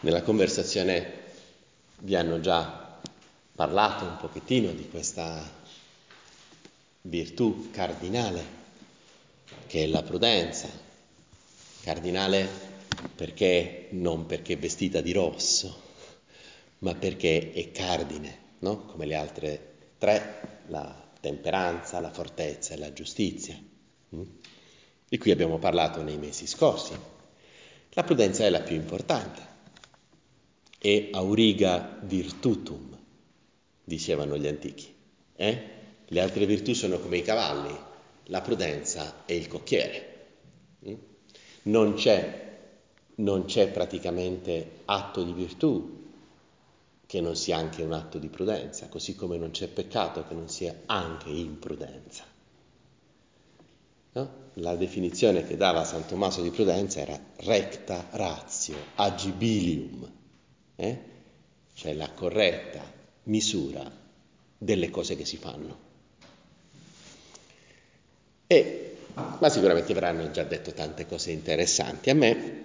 Nella conversazione vi hanno già parlato un pochettino di questa virtù cardinale che è la prudenza. Cardinale perché non perché vestita di rosso, ma perché è cardine, no? come le altre tre, la temperanza, la fortezza e la giustizia, mm? di cui abbiamo parlato nei mesi scorsi. La prudenza è la più importante, è auriga virtutum, dicevano gli antichi. Eh? Le altre virtù sono come i cavalli, la prudenza è il cocchiere. Mm? Non c'è, non c'è praticamente atto di virtù che non sia anche un atto di prudenza, così come non c'è peccato che non sia anche imprudenza. No? La definizione che dava San Tommaso di prudenza era recta ratio, agibilium, eh? cioè la corretta misura delle cose che si fanno. E, ma sicuramente avranno già detto tante cose interessanti. A me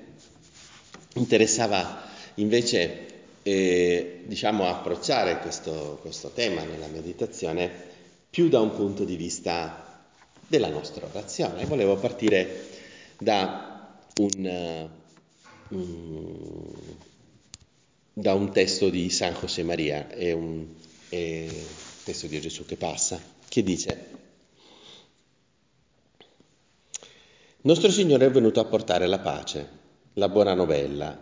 interessava invece e diciamo approcciare questo, questo tema nella meditazione più da un punto di vista della nostra orazione. Volevo partire da un, um, da un testo di San José Maria, è un è testo di Gesù che passa, che dice, Nostro Signore è venuto a portare la pace, la buona novella,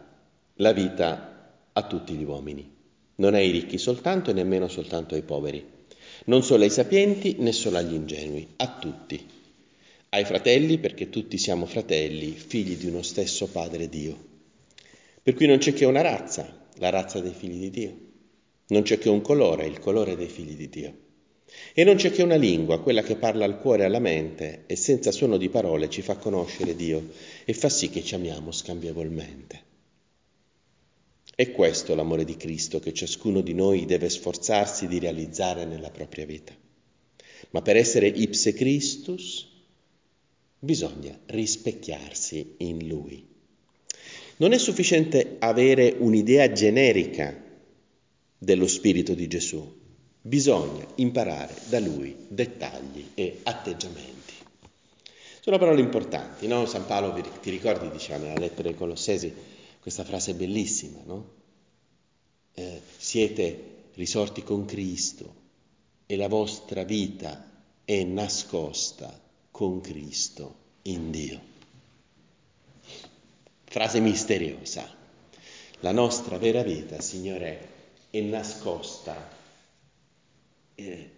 la vita a tutti gli uomini, non ai ricchi soltanto e nemmeno soltanto ai poveri, non solo ai sapienti né solo agli ingenui, a tutti, ai fratelli perché tutti siamo fratelli, figli di uno stesso Padre Dio. Per cui non c'è che una razza, la razza dei figli di Dio, non c'è che un colore, il colore dei figli di Dio. E non c'è che una lingua, quella che parla al cuore e alla mente e senza suono di parole ci fa conoscere Dio e fa sì che ci amiamo scambievolmente. È questo l'amore di Cristo che ciascuno di noi deve sforzarsi di realizzare nella propria vita. Ma per essere ipse Christus bisogna rispecchiarsi in Lui. Non è sufficiente avere un'idea generica dello Spirito di Gesù, bisogna imparare da Lui dettagli e atteggiamenti. Sono parole importanti, no? San Paolo, ti ricordi, diceva nella lettera ai Colossesi, questa frase bellissima, no? Eh, siete risorti con Cristo e la vostra vita è nascosta con Cristo in Dio. Frase misteriosa. La nostra vera vita, Signore, è nascosta eh,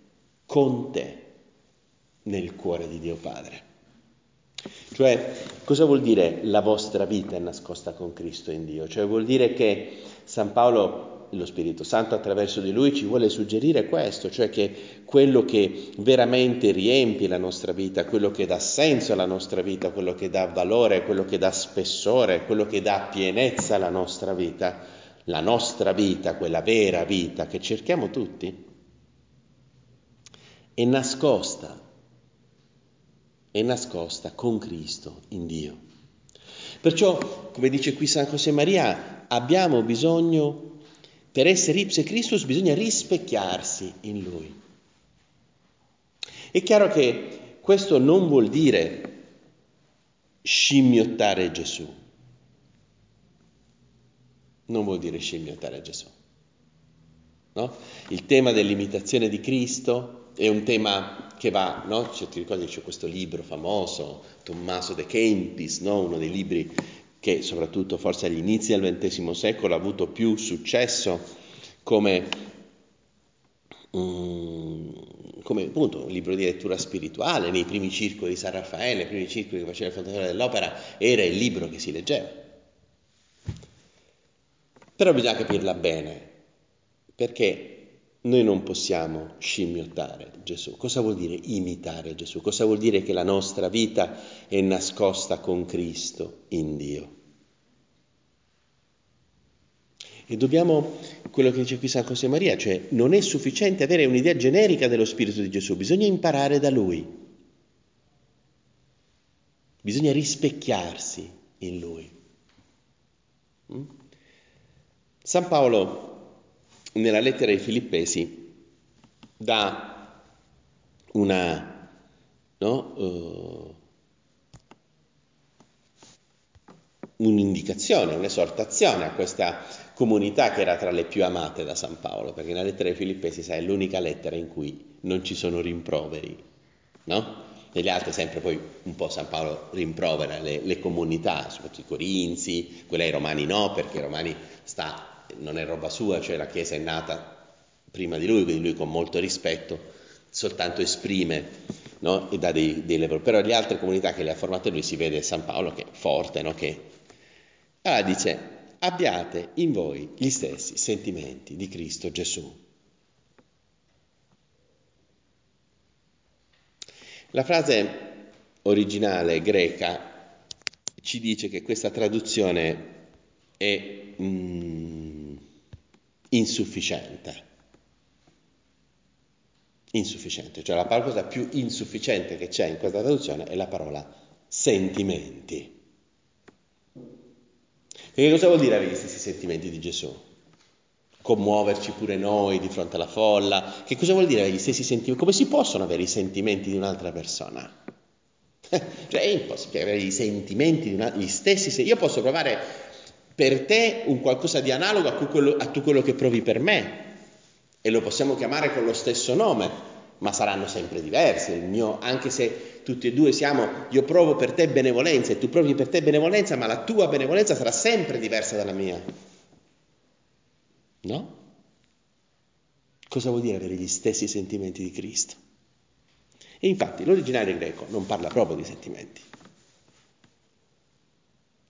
con te nel cuore di Dio Padre. Cioè, cosa vuol dire la vostra vita è nascosta con Cristo in Dio? Cioè vuol dire che San Paolo, lo Spirito Santo attraverso di lui ci vuole suggerire questo, cioè che quello che veramente riempie la nostra vita, quello che dà senso alla nostra vita, quello che dà valore, quello che dà spessore, quello che dà pienezza alla nostra vita, la nostra vita, quella vera vita che cerchiamo tutti, è nascosta è nascosta con Cristo in Dio. Perciò, come dice qui San José Maria, abbiamo bisogno, per essere ipse Christus, bisogna rispecchiarsi in Lui. È chiaro che questo non vuol dire scimmiottare Gesù. Non vuol dire scimmiottare Gesù. No? Il tema dell'imitazione di Cristo è un tema che va, no? Cioè, ti ricordi c'è questo libro famoso, Tommaso de Kempis, no? uno dei libri che soprattutto forse agli inizi del XX secolo ha avuto più successo come, um, come appunto un libro di lettura spirituale, nei primi circoli di San Raffaele, nei primi circoli che faceva il fondatore dell'opera, era il libro che si leggeva. Però bisogna capirla bene, perché noi non possiamo scimmiottare Gesù. Cosa vuol dire imitare Gesù? Cosa vuol dire che la nostra vita è nascosta con Cristo in Dio? E dobbiamo, quello che dice qui San José Maria, cioè non è sufficiente avere un'idea generica dello Spirito di Gesù, bisogna imparare da Lui. Bisogna rispecchiarsi in Lui. Mm? San Paolo nella lettera ai Filippesi dà una, no, uh, un'indicazione, un'esortazione a questa comunità che era tra le più amate da San Paolo, perché la lettera ai Filippesi, sai, è l'unica lettera in cui non ci sono rimproveri, no? Nelle altre sempre poi un po' San Paolo rimprovera le, le comunità, soprattutto i Corinzi, quelle ai Romani no, perché i Romani sta, non è roba sua, cioè la Chiesa è nata prima di lui, quindi lui con molto rispetto soltanto esprime no? e dà dei, dei lavori. Però le altre comunità che le ha formate lui si vede San Paolo che è forte, no? che... Allora dice, abbiate in voi gli stessi sentimenti di Cristo Gesù. La frase originale greca ci dice che questa traduzione è mm, insufficiente. Insufficiente, cioè la cosa più insufficiente che c'è in questa traduzione è la parola sentimenti. Che cosa vuol dire avere gli stessi sentimenti di Gesù? Commuoverci pure noi di fronte alla folla? Che cosa vuol dire avere gli stessi sentimenti? Come si possono avere i sentimenti di un'altra persona? cioè è impossibile avere i sentimenti di una, gli stessi sentimenti. Io posso provare per te un qualcosa di analogo a, quello, a quello che provi per me e lo possiamo chiamare con lo stesso nome, ma saranno sempre diversi. Mio, anche se tutti e due siamo, io provo per te benevolenza e tu provi per te benevolenza, ma la tua benevolenza sarà sempre diversa dalla mia. No? Cosa vuol dire avere gli stessi sentimenti di Cristo? E infatti l'originale greco non parla proprio di sentimenti.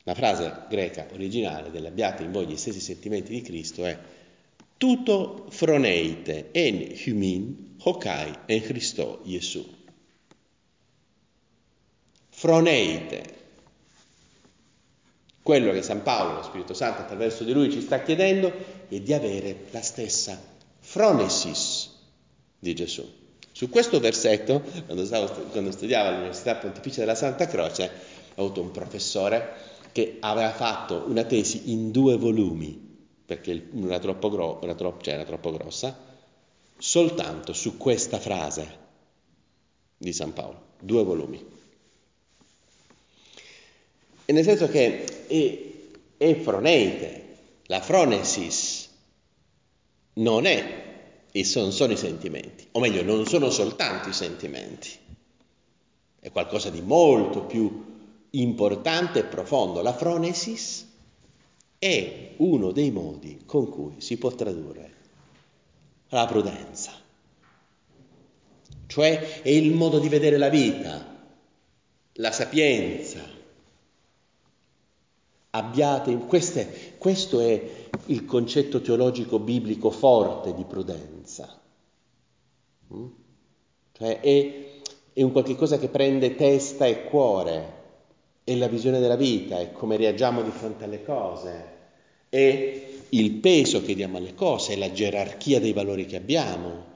La frase greca originale dell'abbiate in voi gli stessi sentimenti di Cristo è tutto froneite en humin hokai en Christo Gesù froneite. Quello che San Paolo, lo Spirito Santo attraverso di lui ci sta chiedendo è di avere la stessa fronesis di Gesù. Su questo versetto, quando, stavo, quando studiavo all'Università Pontificia della Santa Croce, ho avuto un professore che aveva fatto una tesi in due volumi, perché era troppo, gro- era troppo, cioè era troppo grossa, soltanto su questa frase di San Paolo, due volumi. E nel senso che è, è froneite, la fronesis non è e sono, sono i sentimenti, o meglio, non sono soltanto i sentimenti, è qualcosa di molto più importante e profondo. La fronesis è uno dei modi con cui si può tradurre la prudenza, cioè è il modo di vedere la vita, la sapienza, abbiate, queste, questo è il concetto teologico biblico forte di prudenza. Mm? Cioè è, è un qualche cosa che prende testa e cuore, è la visione della vita, è come reagiamo di fronte alle cose, è il peso che diamo alle cose, è la gerarchia dei valori che abbiamo.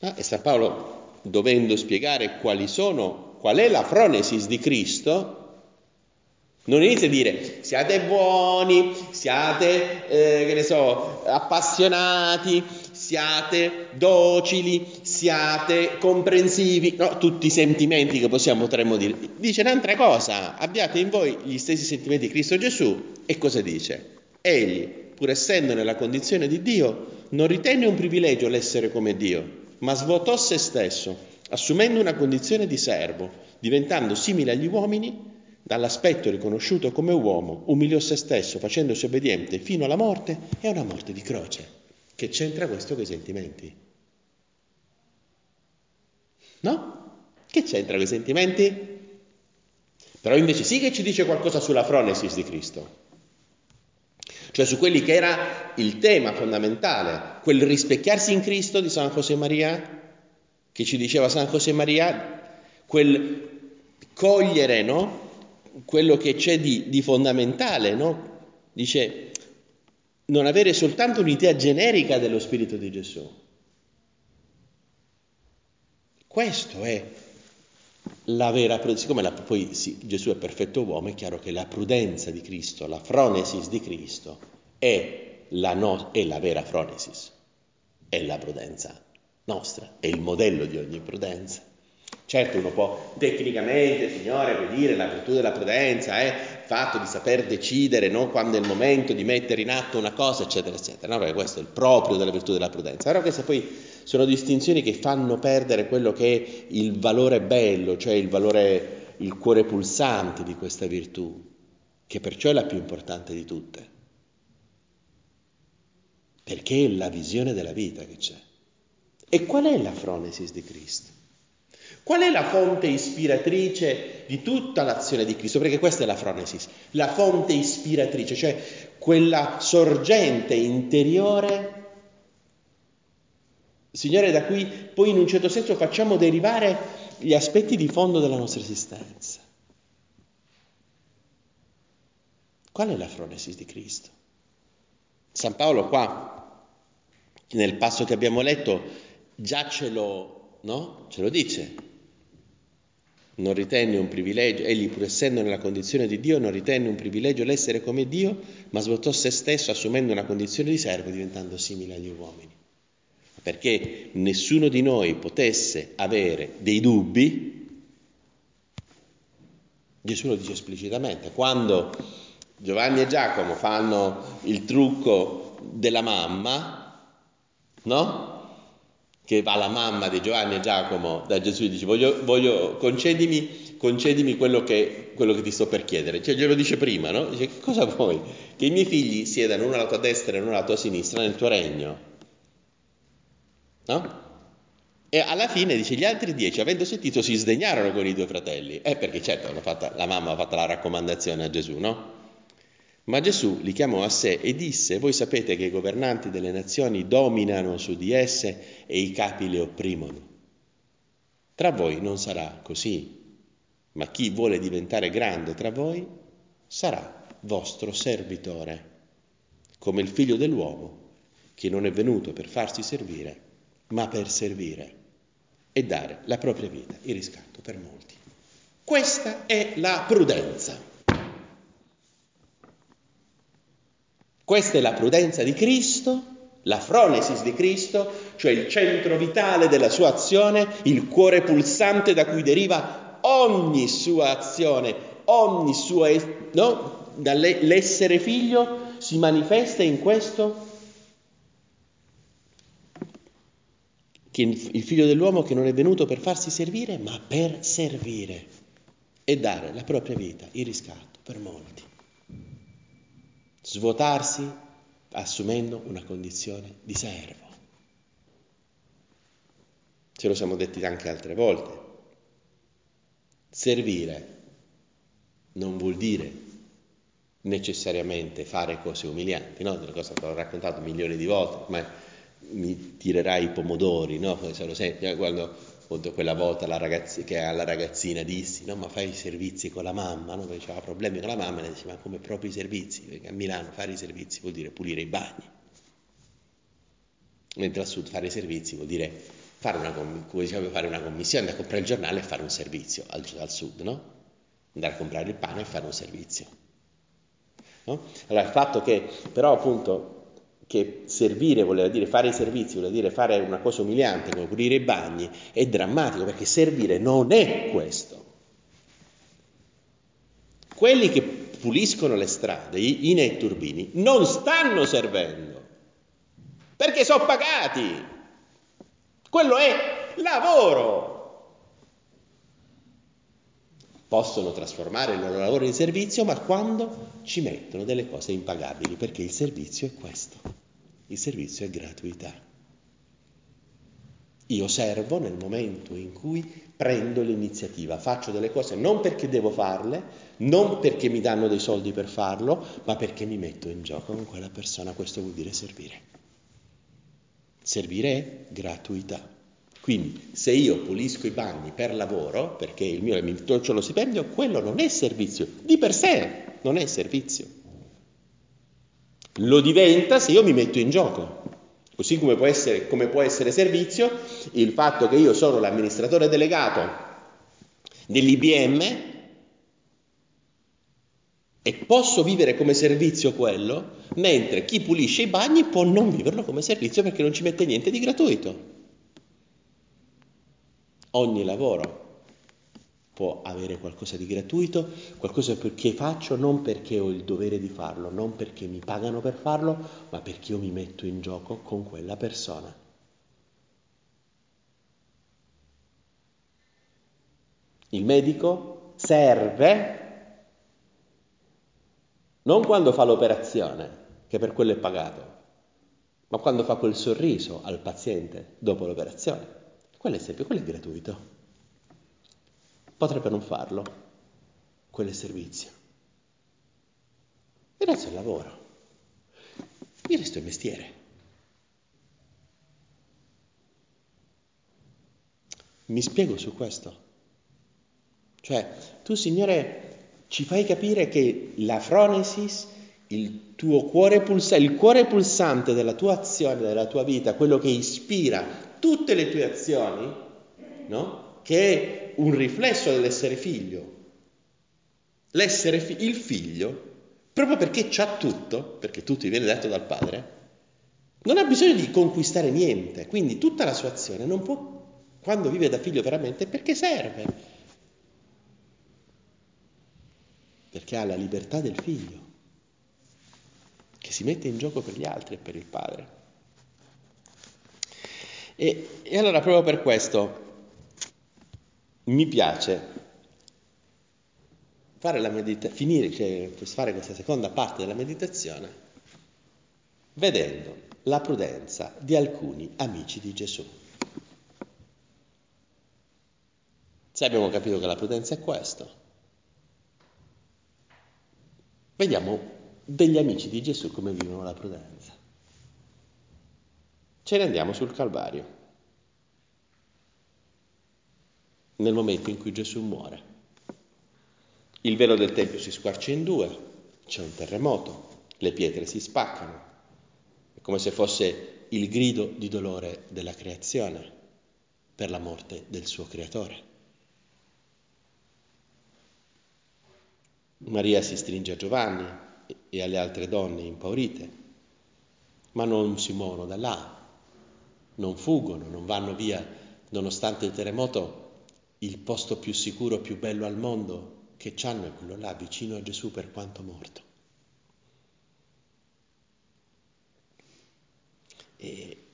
Ah, e San Paolo, dovendo spiegare quali sono, qual è la fronesis di Cristo, non inizia a dire siate buoni, siate, eh, che ne so, appassionati, siate docili, siate comprensivi, no, tutti i sentimenti che possiamo, potremmo dire. Dice un'altra cosa, abbiate in voi gli stessi sentimenti di Cristo Gesù e cosa dice? Egli, pur essendo nella condizione di Dio, non ritenne un privilegio l'essere come Dio, ma svuotò se stesso, assumendo una condizione di servo, diventando simile agli uomini Dall'aspetto riconosciuto come uomo, umiliò se stesso facendosi obbediente fino alla morte e a una morte di croce. Che c'entra questo con i sentimenti? No? Che c'entra con i sentimenti? Però invece sì che ci dice qualcosa sulla fronesis di Cristo, cioè su quelli che era il tema fondamentale, quel rispecchiarsi in Cristo di San José Maria, che ci diceva San José Maria, quel cogliere, no? quello che c'è di, di fondamentale, no? Dice non avere soltanto un'idea generica dello Spirito di Gesù. Questo è la vera prudenza, siccome la, poi sì, Gesù è perfetto uomo, è chiaro che la prudenza di Cristo, la fronesis di Cristo, è la, no, è la vera fronesis, è la prudenza nostra, è il modello di ogni prudenza. Certo, uno può tecnicamente, Signore, dire la virtù della prudenza il fatto di saper decidere no? quando è il momento di mettere in atto una cosa, eccetera, eccetera. No? Perché questo è il proprio della virtù della prudenza. Però queste poi sono distinzioni che fanno perdere quello che è il valore bello, cioè il valore, il cuore pulsante di questa virtù, che perciò è la più importante di tutte. Perché è la visione della vita che c'è. E qual è la fronesis di Cristo? Qual è la fonte ispiratrice di tutta l'azione di Cristo? Perché questa è la fronesis, la fonte ispiratrice, cioè quella sorgente interiore, Signore, da cui poi in un certo senso facciamo derivare gli aspetti di fondo della nostra esistenza. Qual è la fronesis di Cristo? San Paolo qua, nel passo che abbiamo letto, già ce lo, no? ce lo dice, non ritenne un privilegio, egli pur essendo nella condizione di Dio non ritenne un privilegio l'essere come Dio, ma svuotò se stesso assumendo una condizione di servo diventando simile agli uomini. Perché nessuno di noi potesse avere dei dubbi, Gesù lo dice esplicitamente, quando Giovanni e Giacomo fanno il trucco della mamma, no? Che va la mamma di Giovanni e Giacomo da Gesù e dice voglio, voglio concedimi, concedimi quello, che, quello, che, ti sto per chiedere. Cioè glielo dice prima, no? Dice che cosa vuoi? Che i miei figli siedano uno alla tua destra e uno alla tua sinistra nel tuo regno. No? E alla fine dice gli altri dieci, avendo sentito, si sdegnarono con i due fratelli. Eh, perché certo fatta, la mamma ha fatto la raccomandazione a Gesù, no? Ma Gesù li chiamò a sé e disse, voi sapete che i governanti delle nazioni dominano su di esse e i capi le opprimono. Tra voi non sarà così, ma chi vuole diventare grande tra voi sarà vostro servitore, come il figlio dell'uomo, che non è venuto per farsi servire, ma per servire e dare la propria vita in riscatto per molti. Questa è la prudenza. Questa è la prudenza di Cristo, la fronesis di Cristo, cioè il centro vitale della sua azione, il cuore pulsante da cui deriva ogni sua azione, ogni sua, no? Dall'essere figlio si manifesta in questo che il figlio dell'uomo che non è venuto per farsi servire, ma per servire e dare la propria vita in riscatto per molti svuotarsi assumendo una condizione di servo. Ce lo siamo detti anche altre volte. Servire non vuol dire necessariamente fare cose umilianti, no? Delle cose che ho raccontato milioni di volte, ma mi tirerai i pomodori, no? Quando appunto quella volta la ragazzi, che alla ragazzina dissi, no ma fai i servizi con la mamma, no? perché aveva problemi con la mamma, e le dice ma come proprio i servizi, perché a Milano fare i servizi vuol dire pulire i bagni, mentre al sud fare i servizi vuol dire fare una, diciamo, fare una commissione, andare a comprare il giornale e fare un servizio al, al sud, no? andare a comprare il pane e fare un servizio. No? Allora il fatto che però appunto che servire voleva dire fare i servizi, voleva dire fare una cosa umiliante come pulire i bagni, è drammatico perché servire non è questo. Quelli che puliscono le strade, i, i netturbini, non stanno servendo perché sono pagati. Quello è lavoro. Possono trasformare il loro lavoro in servizio, ma quando ci mettono delle cose impagabili, perché il servizio è questo. Il servizio è gratuità. Io servo nel momento in cui prendo l'iniziativa, faccio delle cose non perché devo farle, non perché mi danno dei soldi per farlo, ma perché mi metto in gioco con quella persona. Questo vuol dire servire. Servire è gratuità. Quindi se io pulisco i bagni per lavoro, perché il mio mi tolgo lo stipendio, quello non è servizio, di per sé non è servizio. Lo diventa se io mi metto in gioco. Così come può, essere, come può essere servizio il fatto che io sono l'amministratore delegato dell'IBM e posso vivere come servizio quello, mentre chi pulisce i bagni può non viverlo come servizio perché non ci mette niente di gratuito. Ogni lavoro può avere qualcosa di gratuito, qualcosa che faccio non perché ho il dovere di farlo, non perché mi pagano per farlo, ma perché io mi metto in gioco con quella persona. Il medico serve non quando fa l'operazione, che per quello è pagato, ma quando fa quel sorriso al paziente dopo l'operazione. Quello è sempre, quello è gratuito. Potrebbe non farlo, quello è servizio. Il resto è lavoro. Il resto è mestiere. Mi spiego su questo. Cioè, tu Signore ci fai capire che la fronesis, il tuo cuore pulsante, il cuore pulsante della tua azione, della tua vita, quello che ispira tutte le tue azioni, no? che è un riflesso dell'essere figlio. L'essere fi- il figlio, proprio perché c'ha tutto, perché tutto gli viene detto dal padre, non ha bisogno di conquistare niente, quindi tutta la sua azione non può, quando vive da figlio veramente, perché serve. perché ha la libertà del figlio, che si mette in gioco per gli altri e per il padre. E, e allora proprio per questo mi piace fare la medita- finire, cioè, fare questa seconda parte della meditazione vedendo la prudenza di alcuni amici di Gesù. Se abbiamo capito che la prudenza è questo, Vediamo degli amici di Gesù come vivono la prudenza. Ce ne andiamo sul Calvario, nel momento in cui Gesù muore. Il velo del Tempio si squarcia in due, c'è un terremoto, le pietre si spaccano, è come se fosse il grido di dolore della creazione per la morte del suo creatore. Maria si stringe a Giovanni e alle altre donne impaurite, ma non si muovono da là, non fuggono, non vanno via, nonostante il terremoto, il posto più sicuro, più bello al mondo che hanno è quello là, vicino a Gesù per quanto morto. E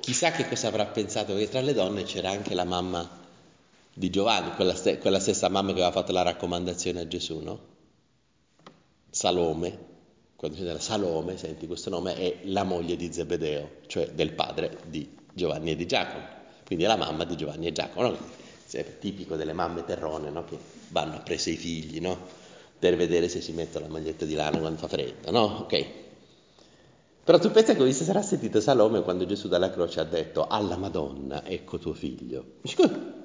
chissà che cosa avrà pensato, perché tra le donne c'era anche la mamma di Giovanni, quella, st- quella, stessa mamma che aveva fatto la raccomandazione a Gesù, no? Salome, quando c'era Salome, senti questo nome, è la moglie di Zebedeo, cioè del padre di Giovanni e di Giacomo, quindi è la mamma di Giovanni e Giacomo, no? è tipico delle mamme terrone no? che vanno a prese i figli no? per vedere se si mettono la maglietta di lana quando fa freddo, no? Ok. Però tu pensa che si sarà sentito Salome quando Gesù dalla croce ha detto alla Madonna, ecco tuo figlio. Dice,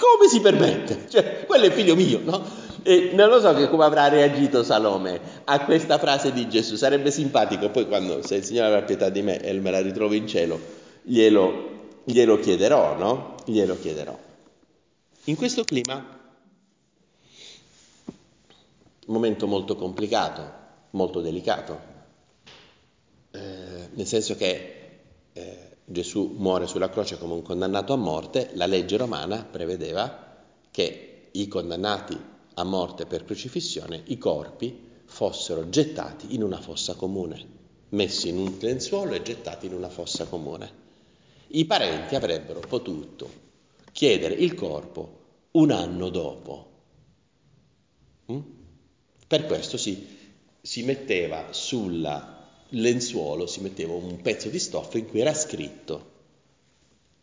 come si permette? Cioè, quello è figlio mio, no? E non lo so che come avrà reagito Salome a questa frase di Gesù. Sarebbe simpatico poi quando, se il Signore avrà pietà di me e me la ritrovo in cielo, glielo, glielo chiederò, no? Glielo chiederò. In questo clima, momento molto complicato, molto delicato, eh, nel senso che Gesù muore sulla croce come un condannato a morte, la legge romana prevedeva che i condannati a morte per crocifissione, i corpi, fossero gettati in una fossa comune, messi in un lenzuolo e gettati in una fossa comune. I parenti avrebbero potuto chiedere il corpo un anno dopo. Mm? Per questo si, si metteva sulla lenzuolo si metteva un pezzo di stoffa in cui era scritto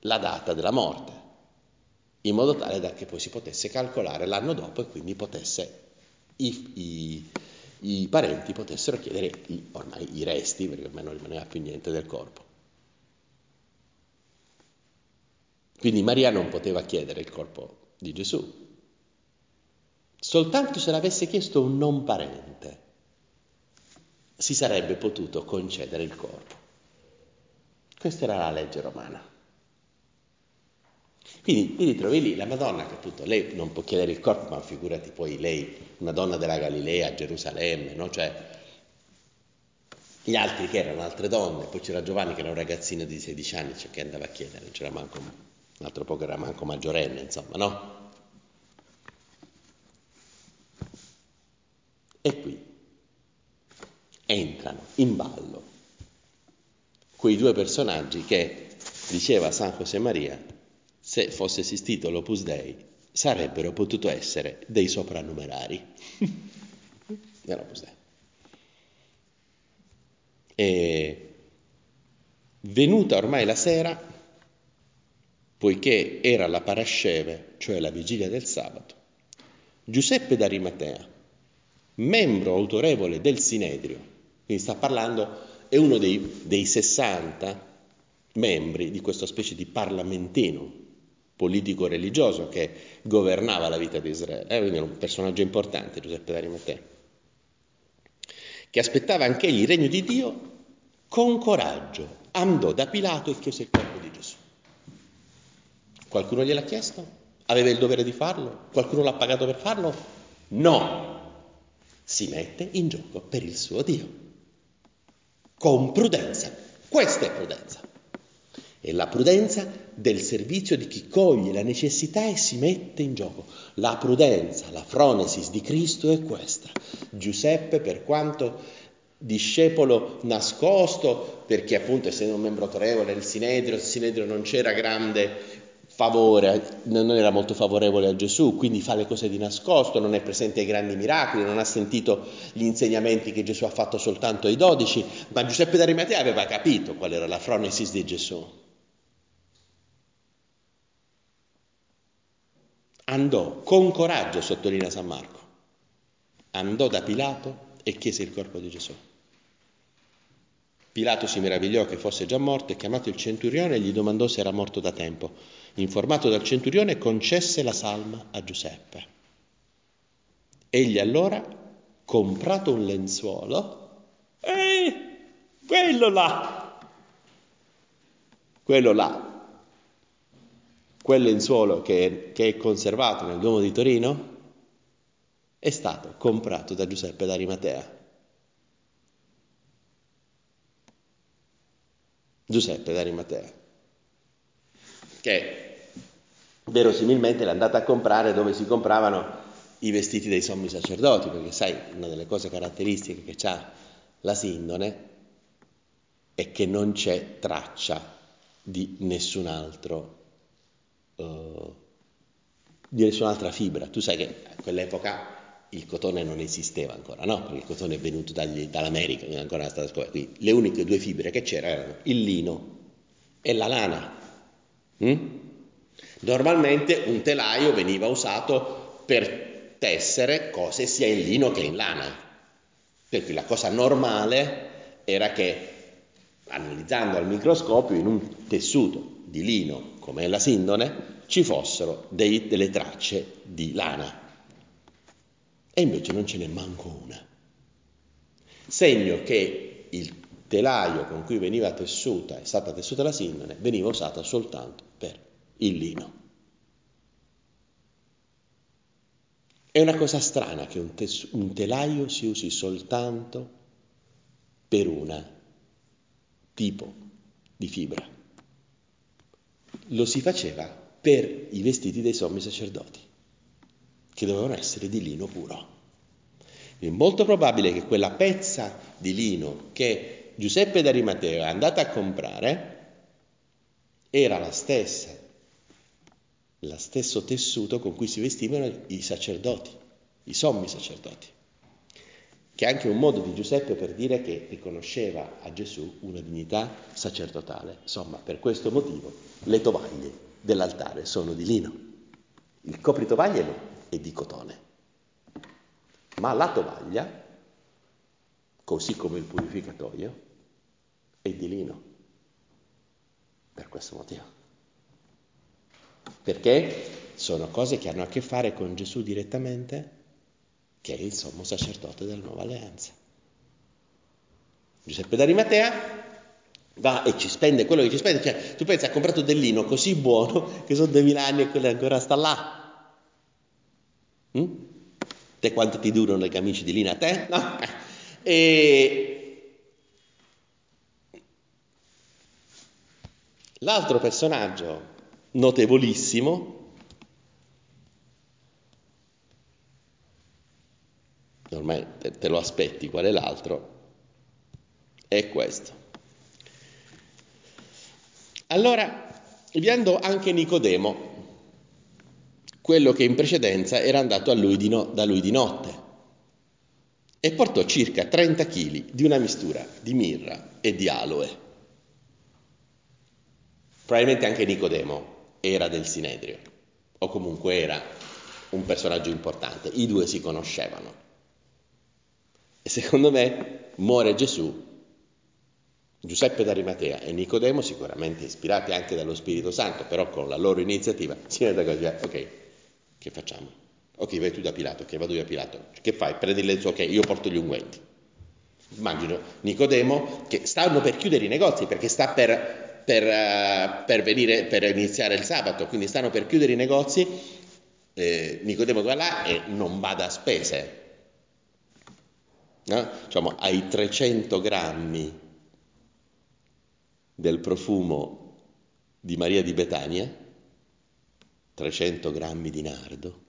la data della morte, in modo tale da che poi si potesse calcolare l'anno dopo e quindi potesse, i, i, i parenti potessero chiedere i, ormai i resti, perché ormai non rimaneva più niente del corpo. Quindi Maria non poteva chiedere il corpo di Gesù, soltanto se l'avesse chiesto un non parente si sarebbe potuto concedere il corpo. Questa era la legge romana. Quindi ti ritrovi lì la Madonna che appunto lei non può chiedere il corpo, ma figurati poi lei, una donna della Galilea, Gerusalemme, no? Cioè, gli altri che erano altre donne, poi c'era Giovanni che era un ragazzino di 16 anni cioè, che andava a chiedere, c'era manco, un altro poco era manco maggiorenne, insomma, no? E qui entrano in ballo quei due personaggi che, diceva San José Maria, se fosse esistito l'Opus Dei, sarebbero potuto essere dei soprannumerari dell'Opus Dei. E venuta ormai la sera, poiché era la parasceve, cioè la vigilia del sabato, Giuseppe d'Arimatea, membro autorevole del Sinedrio, quindi sta parlando, è uno dei, dei 60 membri di questa specie di parlamentino politico-religioso che governava la vita di Israele, eh, quindi era un personaggio importante Giuseppe d'Arimatea, che aspettava anch'egli il regno di Dio, con coraggio andò da Pilato e chiese il corpo di Gesù. Qualcuno gliel'ha chiesto? Aveva il dovere di farlo? Qualcuno l'ha pagato per farlo? No, si mette in gioco per il suo Dio. Con prudenza. Questa è prudenza. È la prudenza del servizio di chi coglie la necessità e si mette in gioco. La prudenza, la fronesis di Cristo è questa. Giuseppe, per quanto discepolo nascosto, perché appunto essendo un membro autorevole del Sinedrio, il Sinedrio non c'era grande favore, non era molto favorevole a Gesù, quindi fa le cose di nascosto, non è presente ai grandi miracoli, non ha sentito gli insegnamenti che Gesù ha fatto soltanto ai dodici, ma Giuseppe d'Arimatea aveva capito qual era la fronesis di Gesù. Andò con coraggio, sottolinea San Marco, andò da Pilato e chiese il corpo di Gesù. Pilato si meravigliò che fosse già morto e chiamato il centurione gli domandò se era morto da tempo. Informato dal centurione, concesse la salma a Giuseppe. Egli allora, comprato un lenzuolo, eh, quello là, quello là, quel lenzuolo che, che è conservato nel Duomo di Torino, è stato comprato da Giuseppe d'Arimatea. Giuseppe d'Arimatea, che verosimilmente l'è andata a comprare dove si compravano i vestiti dei sommi sacerdoti, perché sai, una delle cose caratteristiche che ha la sindone è che non c'è traccia di nessun altro, uh, di nessun'altra fibra. Tu sai che a quell'epoca il cotone non esisteva ancora, no? Perché il cotone è venuto dagli, dall'America, non è ancora stata scoperta. Quindi le uniche due fibre che c'erano erano il lino e la lana. Mm? Normalmente un telaio veniva usato per tessere cose sia in lino che in lana. Per cui la cosa normale era che, analizzando al microscopio, in un tessuto di lino come la sindone, ci fossero dei, delle tracce di lana. E invece non ce n'è manco una. Segno che il telaio con cui veniva tessuta, è stata tessuta la sindone, veniva usata soltanto il lino. È una cosa strana che un, tes- un telaio si usi soltanto per un tipo di fibra. Lo si faceva per i vestiti dei sommi sacerdoti, che dovevano essere di lino puro. È molto probabile che quella pezza di lino che Giuseppe d'Arimateo è andata a comprare era la stessa lo stesso tessuto con cui si vestivano i sacerdoti, i sommi sacerdoti, che è anche un modo di Giuseppe per dire che riconosceva a Gesù una dignità sacerdotale. Insomma, per questo motivo le tovaglie dell'altare sono di lino, il copritovaglie è di cotone, ma la tovaglia, così come il purificatoio, è di lino, per questo motivo perché sono cose che hanno a che fare con Gesù direttamente, che è il sommo sacerdote della nuova alleanza. Giuseppe d'Arimatea va e ci spende quello che ci spende. Cioè, tu pensi ha comprato del lino così buono che sono 2000 anni e quello ancora sta là. Mm? Te quanto ti durano le camicie di lino a te? No? E... L'altro personaggio notevolissimo ormai te lo aspetti qual è l'altro, è questo. Allora, viendo anche Nicodemo, quello che in precedenza era andato lui no, da lui di notte, e portò circa 30 kg di una mistura di mirra e di aloe. Probabilmente anche Nicodemo era del Sinedrio, o comunque era un personaggio importante, i due si conoscevano. E secondo me muore Gesù, Giuseppe d'Arimatea e Nicodemo, sicuramente ispirati anche dallo Spirito Santo, però con la loro iniziativa, si rende conto, ok, che facciamo? Ok, vai tu da Pilato, ok, vado io da Pilato. Che fai? Prendi il lenzo, ok, io porto gli unguenti. Immagino Nicodemo che stanno per chiudere i negozi perché sta per, per, uh, per, venire, per iniziare il sabato, quindi stanno per chiudere i negozi. Eh, Nicodemo va là e non bada a spese, no? diciamo, ai 300 grammi del profumo di Maria di Betania, 300 grammi di nardo,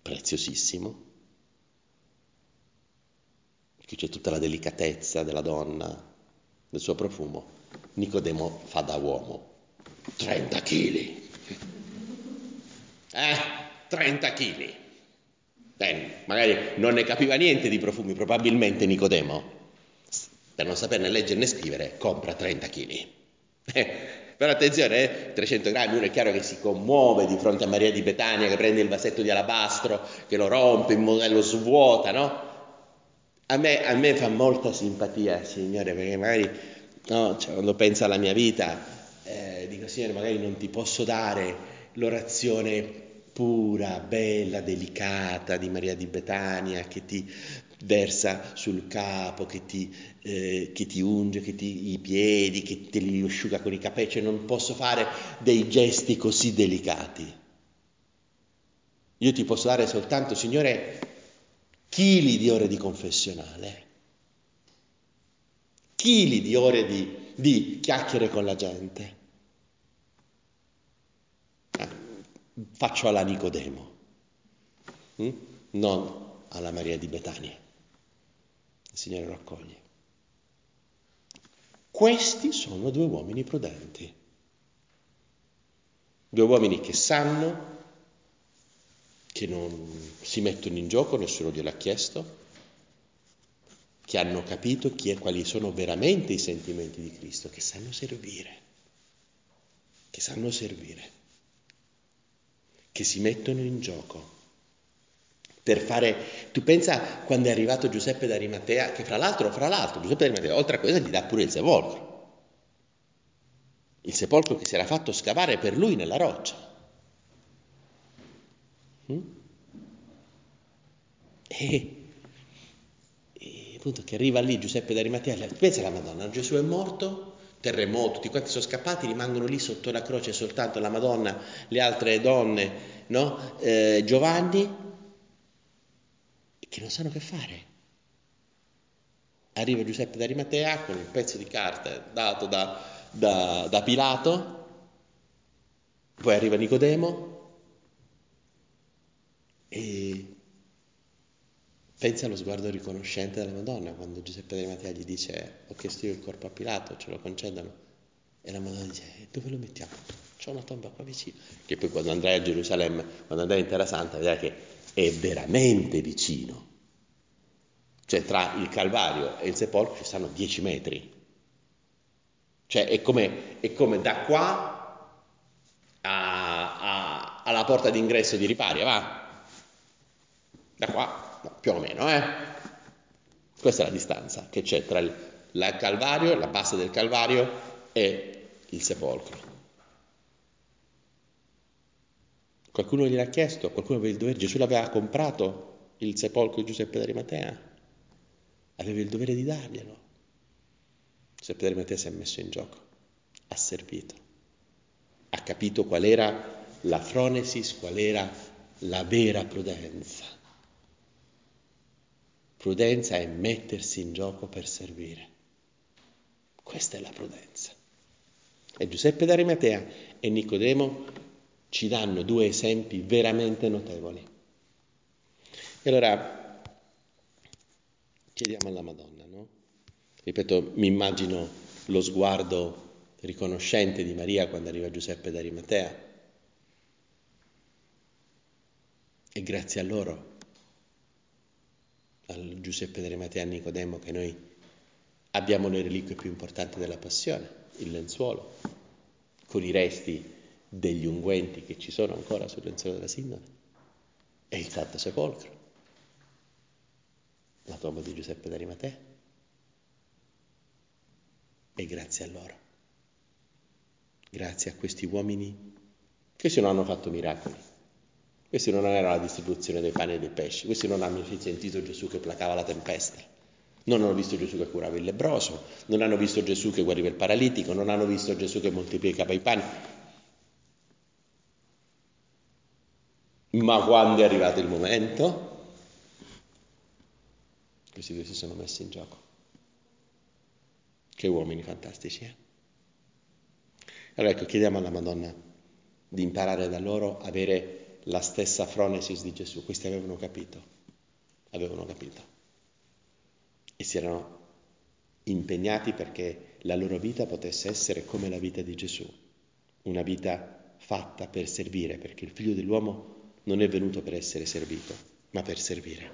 preziosissimo, qui c'è tutta la delicatezza della donna, del suo profumo, Nicodemo fa da uomo, 30 kg, eh, 30 kg. Bene, magari non ne capiva niente di profumi, probabilmente Nicodemo, per non saperne leggere né scrivere, compra 30 kg. Eh, però attenzione, eh, 300 grammi, uno è chiaro che si commuove di fronte a Maria di Betania che prende il vasetto di alabastro, che lo rompe, modello svuota, no? A me, a me fa molta simpatia, Signore, perché magari no, cioè, quando penso alla mia vita, eh, dico, Signore, magari non ti posso dare l'orazione pura, bella, delicata di Maria di Betania che ti versa sul capo, che ti, eh, che ti unge che ti, i piedi, che te li asciuga con i capelli, cioè non posso fare dei gesti così delicati. Io ti posso dare soltanto, Signore, chili di ore di confessionale, chili di ore di, di chiacchiere con la gente. faccio alla Nicodemo, hm? non alla Maria di Betania. Il Signore lo accoglie. Questi sono due uomini prudenti, due uomini che sanno che non si mettono in gioco, nessuno gliel'ha chiesto, che hanno capito chi è, quali sono veramente i sentimenti di Cristo, che sanno servire, che sanno servire che si mettono in gioco per fare... Tu pensa quando è arrivato Giuseppe d'Arimatea, che fra l'altro, fra l'altro, Giuseppe d'Arimatea, oltre a questo, gli dà pure il sepolcro. Il sepolcro che si era fatto scavare per lui nella roccia. Mm? E, e appunto che arriva lì Giuseppe d'Arimatea, pensa alla Madonna, Gesù è morto, terremoto, tutti quanti sono scappati, rimangono lì sotto la croce soltanto la Madonna, le altre donne, no? eh, Giovanni, che non sanno che fare. Arriva Giuseppe d'Arimatea con un pezzo di carta dato da, da, da Pilato, poi arriva Nicodemo e Pensa allo sguardo riconoscente della Madonna quando Giuseppe De Matteo gli dice ho chiesto io il corpo a Pilato, ce lo concedono. E la Madonna dice dove lo mettiamo? C'è una tomba qua vicino. Che poi quando andrai a Gerusalemme, quando andrai in Terra Santa, vedrai che è veramente vicino. Cioè tra il Calvario e il sepolcro ci stanno 10 metri. Cioè è come, è come da qua a, a, alla porta d'ingresso di Riparia, va? Da qua no, più o meno, eh? Questa è la distanza che c'è tra il, Calvario, la base del Calvario e il sepolcro. Qualcuno gliel'ha chiesto, qualcuno aveva il dovere, Gesù l'aveva comprato il sepolcro di Giuseppe d'Arimatea, aveva il dovere di darglielo. Giuseppe d'Arimatea si è messo in gioco, ha servito, ha capito qual era la fronesis, qual era la vera prudenza. Prudenza è mettersi in gioco per servire. Questa è la prudenza. E Giuseppe d'Arimatea e Nicodemo ci danno due esempi veramente notevoli. E allora chiediamo alla Madonna, no? Ripeto, mi immagino lo sguardo riconoscente di Maria quando arriva Giuseppe d'Arimatea. E grazie a loro, al Giuseppe d'Arimatea e a Nicodemo, che noi abbiamo le reliquie più importanti della passione, il lenzuolo, con i resti degli unguenti che ci sono ancora sul lenzuolo della Sindone, e il Santo Sepolcro, la tomba di Giuseppe d'Arimatea e grazie a loro, grazie a questi uomini, questi non hanno fatto miracoli, questi non era la distribuzione dei pani e dei pesci, questi non hanno sentito Gesù che placava la tempesta, non hanno visto Gesù che curava il lebroso, non hanno visto Gesù che guariva il paralitico, non hanno visto Gesù che moltiplicava i pani. Ma quando è arrivato il momento, questi due si sono messi in gioco. Che uomini fantastici, eh? Allora ecco, chiediamo alla Madonna di imparare da loro a avere la stessa fronesis di Gesù. Questi avevano capito, avevano capito. E si erano impegnati perché la loro vita potesse essere come la vita di Gesù, una vita fatta per servire, perché il figlio dell'uomo non è venuto per essere servito, ma per servire.